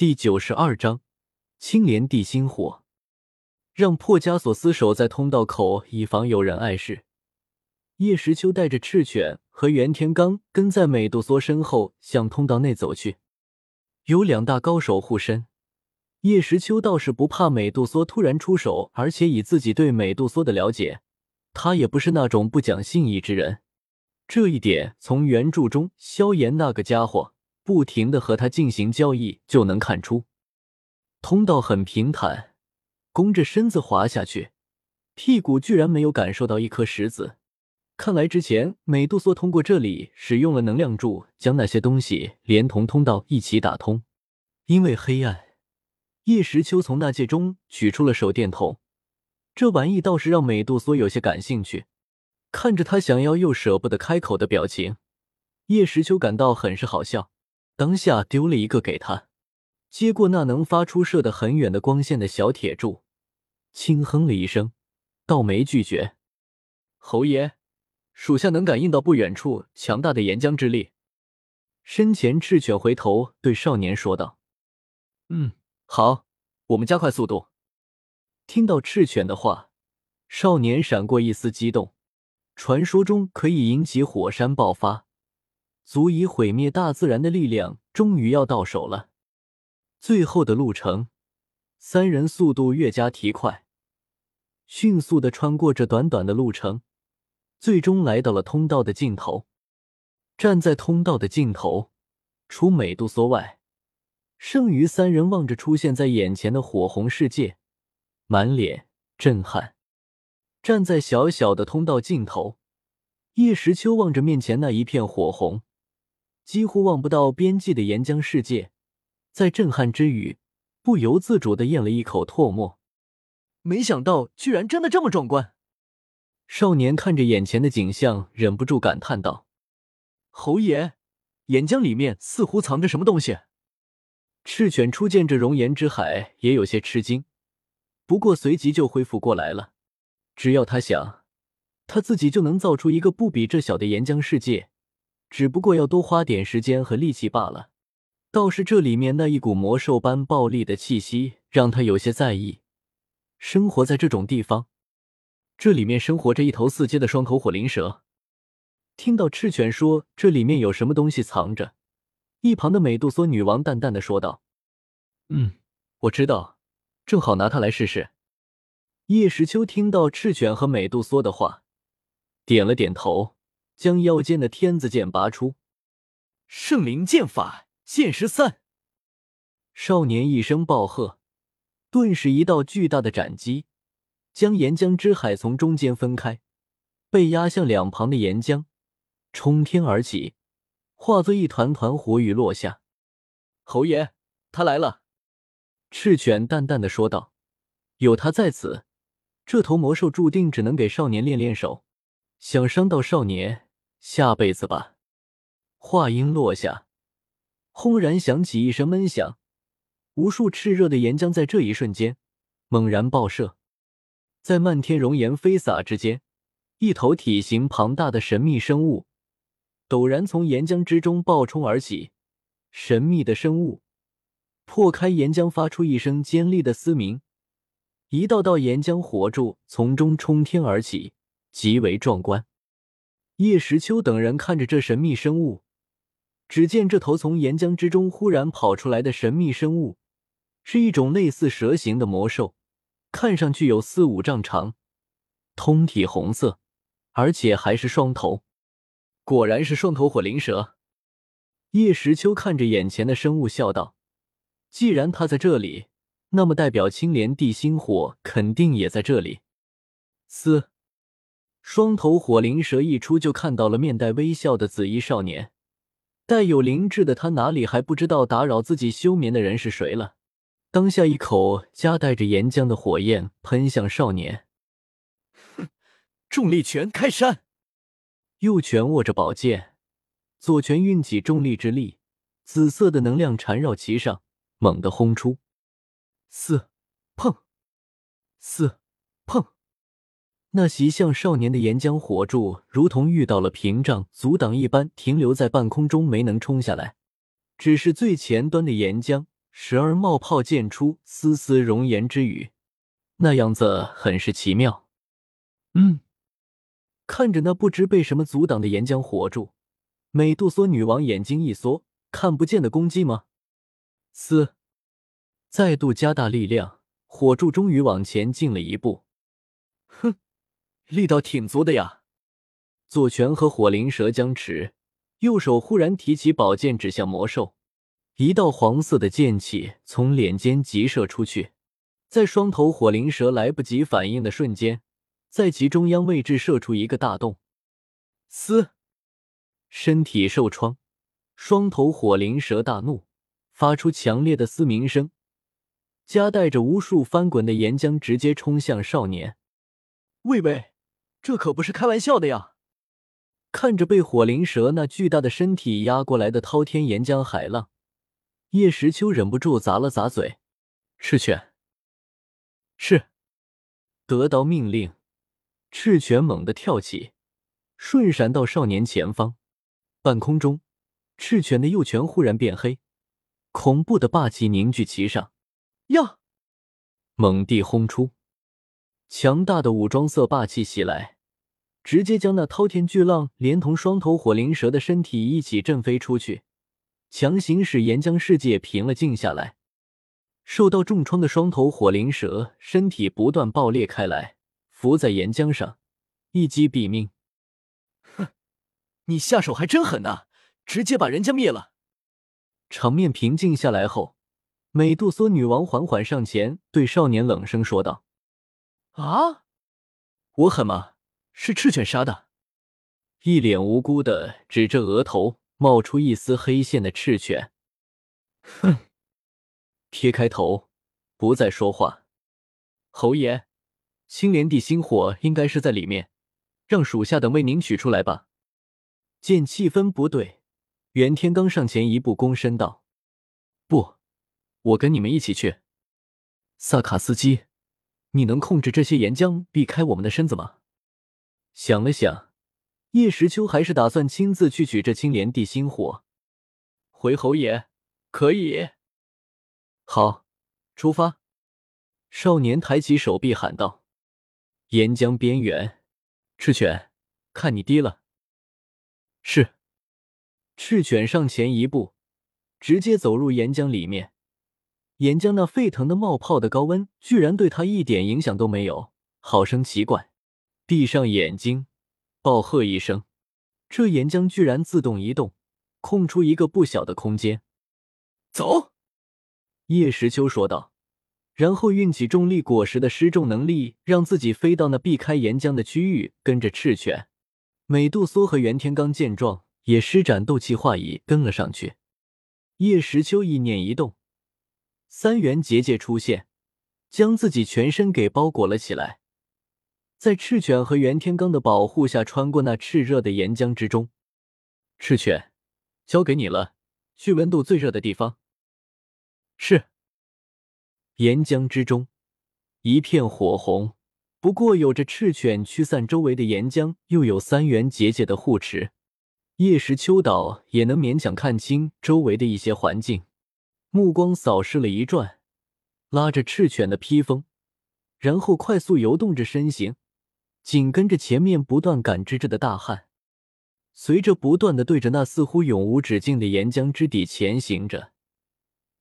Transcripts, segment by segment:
第九十二章青莲地心火，让破枷锁死守在通道口，以防有人碍事。叶时秋带着赤犬和袁天罡跟在美杜莎身后，向通道内走去。有两大高手护身，叶时秋倒是不怕美杜莎突然出手，而且以自己对美杜莎的了解，他也不是那种不讲信义之人。这一点从原著中萧炎那个家伙。不停的和他进行交易就能看出，通道很平坦，弓着身子滑下去，屁股居然没有感受到一颗石子。看来之前美杜莎通过这里使用了能量柱，将那些东西连同通道一起打通。因为黑暗，叶时秋从那戒中取出了手电筒，这玩意倒是让美杜莎有些感兴趣。看着他想要又舍不得开口的表情，叶时秋感到很是好笑。当下丢了一个给他，接过那能发出射得很远的光线的小铁柱，轻哼了一声，倒没拒绝。侯爷，属下能感应到不远处强大的岩浆之力。身前赤犬回头对少年说道：“嗯，好，我们加快速度。”听到赤犬的话，少年闪过一丝激动。传说中可以引起火山爆发。足以毁灭大自然的力量终于要到手了。最后的路程，三人速度越加提快，迅速的穿过这短短的路程，最终来到了通道的尽头。站在通道的尽头，除美杜莎外，剩余三人望着出现在眼前的火红世界，满脸震撼。站在小小的通道尽头，叶时秋望着面前那一片火红。几乎望不到边际的岩浆世界，在震撼之余，不由自主的咽了一口唾沫。没想到，居然真的这么壮观！少年看着眼前的景象，忍不住感叹道：“侯爷，岩浆里面似乎藏着什么东西。”赤犬初见这熔岩之海，也有些吃惊，不过随即就恢复过来了。只要他想，他自己就能造出一个不比这小的岩浆世界。只不过要多花点时间和力气罢了。倒是这里面那一股魔兽般暴力的气息，让他有些在意。生活在这种地方，这里面生活着一头四阶的双头火灵蛇。听到赤犬说这里面有什么东西藏着，一旁的美杜莎女王淡淡的说道：“嗯，我知道，正好拿它来试试。”叶时秋听到赤犬和美杜莎的话，点了点头。将腰间的天子剑拔出，圣灵剑法剑十三。少年一声暴喝，顿时一道巨大的斩击将岩浆之海从中间分开，被压向两旁的岩浆冲天而起，化作一团团火雨落下。侯爷，他来了！赤犬淡淡的说道：“有他在此，这头魔兽注定只能给少年练练手，想伤到少年。”下辈子吧。话音落下，轰然响起一声闷响，无数炽热的岩浆在这一瞬间猛然爆射，在漫天熔岩飞洒之间，一头体型庞大的神秘生物陡然从岩浆之中爆冲而起。神秘的生物破开岩浆，发出一声尖利的嘶鸣，一道道岩浆火柱从中冲天而起，极为壮观。叶时秋等人看着这神秘生物，只见这头从岩浆之中忽然跑出来的神秘生物，是一种类似蛇形的魔兽，看上去有四五丈长，通体红色，而且还是双头。果然是双头火灵蛇。叶时秋看着眼前的生物，笑道：“既然它在这里，那么代表青莲地心火肯定也在这里。”嘶。双头火灵蛇一出，就看到了面带微笑的紫衣少年。带有灵智的他，哪里还不知道打扰自己休眠的人是谁了？当下一口夹带着岩浆的火焰喷向少年。哼！重力拳开山，右拳握着宝剑，左拳运起重力之力，紫色的能量缠绕其上，猛地轰出。四，碰，四。那袭向少年的岩浆火柱，如同遇到了屏障阻挡一般，停留在半空中，没能冲下来。只是最前端的岩浆时而冒泡溅出丝丝熔岩之雨，那样子很是奇妙。嗯，看着那不知被什么阻挡的岩浆火柱，美杜莎女王眼睛一缩，看不见的攻击吗？嘶，再度加大力量，火柱终于往前进了一步。力道挺足的呀！左拳和火灵蛇僵持，右手忽然提起宝剑指向魔兽，一道黄色的剑气从脸间急射出去，在双头火灵蛇来不及反应的瞬间，在其中央位置射出一个大洞。嘶，身体受创，双头火灵蛇大怒，发出强烈的嘶鸣声，夹带着无数翻滚的岩浆，直接冲向少年。喂喂，这可不是开玩笑的呀！看着被火灵蛇那巨大的身体压过来的滔天岩浆海浪，叶时秋忍不住咂了咂嘴。赤犬是得到命令，赤犬猛地跳起，瞬闪到少年前方。半空中，赤犬的右拳忽然变黑，恐怖的霸气凝聚其上，呀！猛地轰出，强大的武装色霸气袭来。直接将那滔天巨浪连同双头火灵蛇的身体一起震飞出去，强行使岩浆世界平了静下来。受到重创的双头火灵蛇身体不断爆裂开来，浮在岩浆上，一击毙命。哼，你下手还真狠呐，直接把人家灭了。场面平静下来后，美杜莎女王缓缓上前，对少年冷声说道：“啊，我狠吗？”是赤犬杀的，一脸无辜的指着额头冒出一丝黑线的赤犬，哼，撇开头，不再说话。侯爷，青莲地心火应该是在里面，让属下等为您取出来吧。见气氛不对，袁天罡上前一步，躬身道：“不，我跟你们一起去。萨卡斯基，你能控制这些岩浆避开我们的身子吗？”想了想，叶时秋还是打算亲自去取这青莲地心火。回侯爷，可以。好，出发。少年抬起手臂喊道：“岩浆边缘，赤犬，看你低了。”是。赤犬上前一步，直接走入岩浆里面。岩浆那沸腾的冒泡的高温，居然对他一点影响都没有，好生奇怪。闭上眼睛，暴喝一声，这岩浆居然自动移动，空出一个不小的空间。走，叶时秋说道，然后运起重力果实的失重能力，让自己飞到那避开岩浆的区域，跟着赤犬、美杜莎和袁天罡见状，也施展斗气化仪跟了上去。叶时秋意念一动，三元结界出现，将自己全身给包裹了起来。在赤犬和袁天罡的保护下，穿过那炽热的岩浆之中。赤犬，交给你了，去温度最热的地方。是。岩浆之中一片火红，不过有着赤犬驱散周围的岩浆，又有三元结界的护持，叶时秋岛也能勉强看清周围的一些环境。目光扫视了一转，拉着赤犬的披风，然后快速游动着身形。紧跟着前面不断感知着的大汉，随着不断的对着那似乎永无止境的岩浆之底前行着，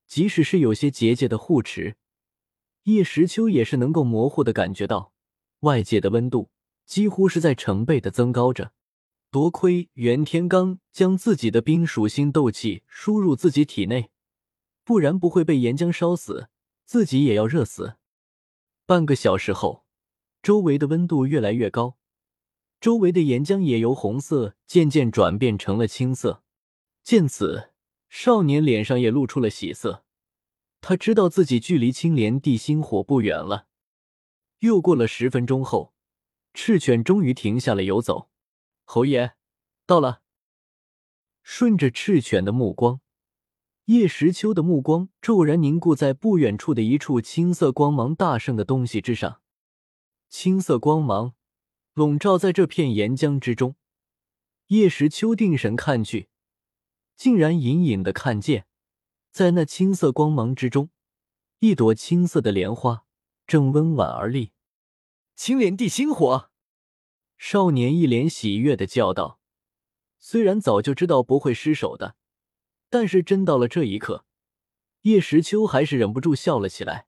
即使是有些结界的护持，叶时秋也是能够模糊的感觉到外界的温度几乎是在成倍的增高着。多亏袁天罡将自己的冰属性斗气输入自己体内，不然不会被岩浆烧死，自己也要热死。半个小时后。周围的温度越来越高，周围的岩浆也由红色渐渐转变成了青色。见此，少年脸上也露出了喜色。他知道自己距离青莲地心火不远了。又过了十分钟后，赤犬终于停下了游走。侯爷，到了。顺着赤犬的目光，叶时秋的目光骤然凝固在不远处的一处青色光芒大盛的东西之上。青色光芒笼罩在这片岩浆之中，叶时秋定神看去，竟然隐隐的看见在那青色光芒之中，一朵青色的莲花正温婉而立。青莲地心火，少年一脸喜悦的叫道：“虽然早就知道不会失手的，但是真到了这一刻，叶时秋还是忍不住笑了起来。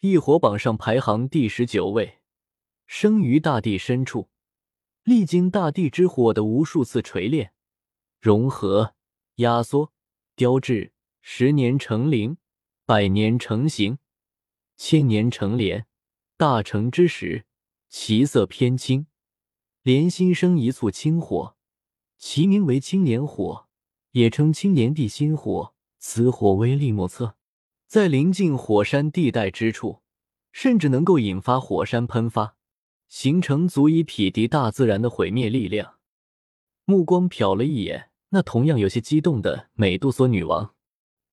异火榜上排行第十九位，生于大地深处，历经大地之火的无数次锤炼、融合、压缩、雕制，十年成灵，百年成形，千年成莲。”大成之时，其色偏青，莲心生一簇青火，其名为青莲火，也称青莲地心火。此火威力莫测，在临近火山地带之处，甚至能够引发火山喷发，形成足以匹敌大自然的毁灭力量。目光瞟了一眼那同样有些激动的美杜莎女王，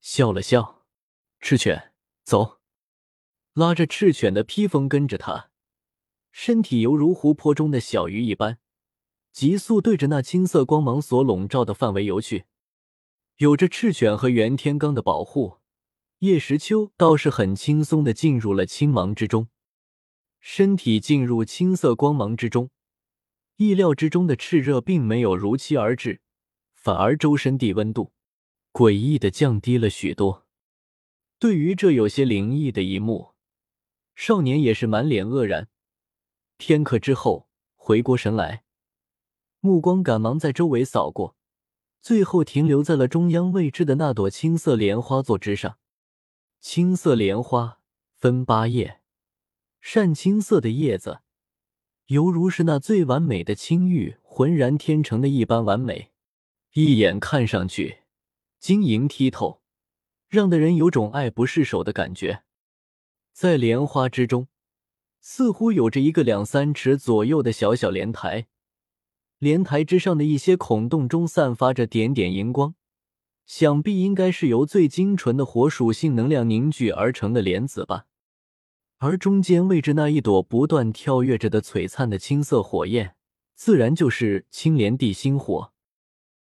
笑了笑：“赤犬，走。”拉着赤犬的披风跟着他，身体犹如湖泊中的小鱼一般，急速对着那青色光芒所笼罩的范围游去。有着赤犬和袁天罡的保护，叶时秋倒是很轻松的进入了青芒之中。身体进入青色光芒之中，意料之中的炽热并没有如期而至，反而周身地温度诡异的降低了许多。对于这有些灵异的一幕。少年也是满脸愕然，片刻之后回过神来，目光赶忙在周围扫过，最后停留在了中央位置的那朵青色莲花座之上。青色莲花分八叶，扇青色的叶子，犹如是那最完美的青玉浑然天成的一般完美，一眼看上去晶莹剔透，让的人有种爱不释手的感觉。在莲花之中，似乎有着一个两三尺左右的小小莲台，莲台之上的一些孔洞中散发着点点荧光，想必应该是由最精纯的火属性能量凝聚而成的莲子吧。而中间位置那一朵不断跳跃着的璀璨的青色火焰，自然就是青莲地心火。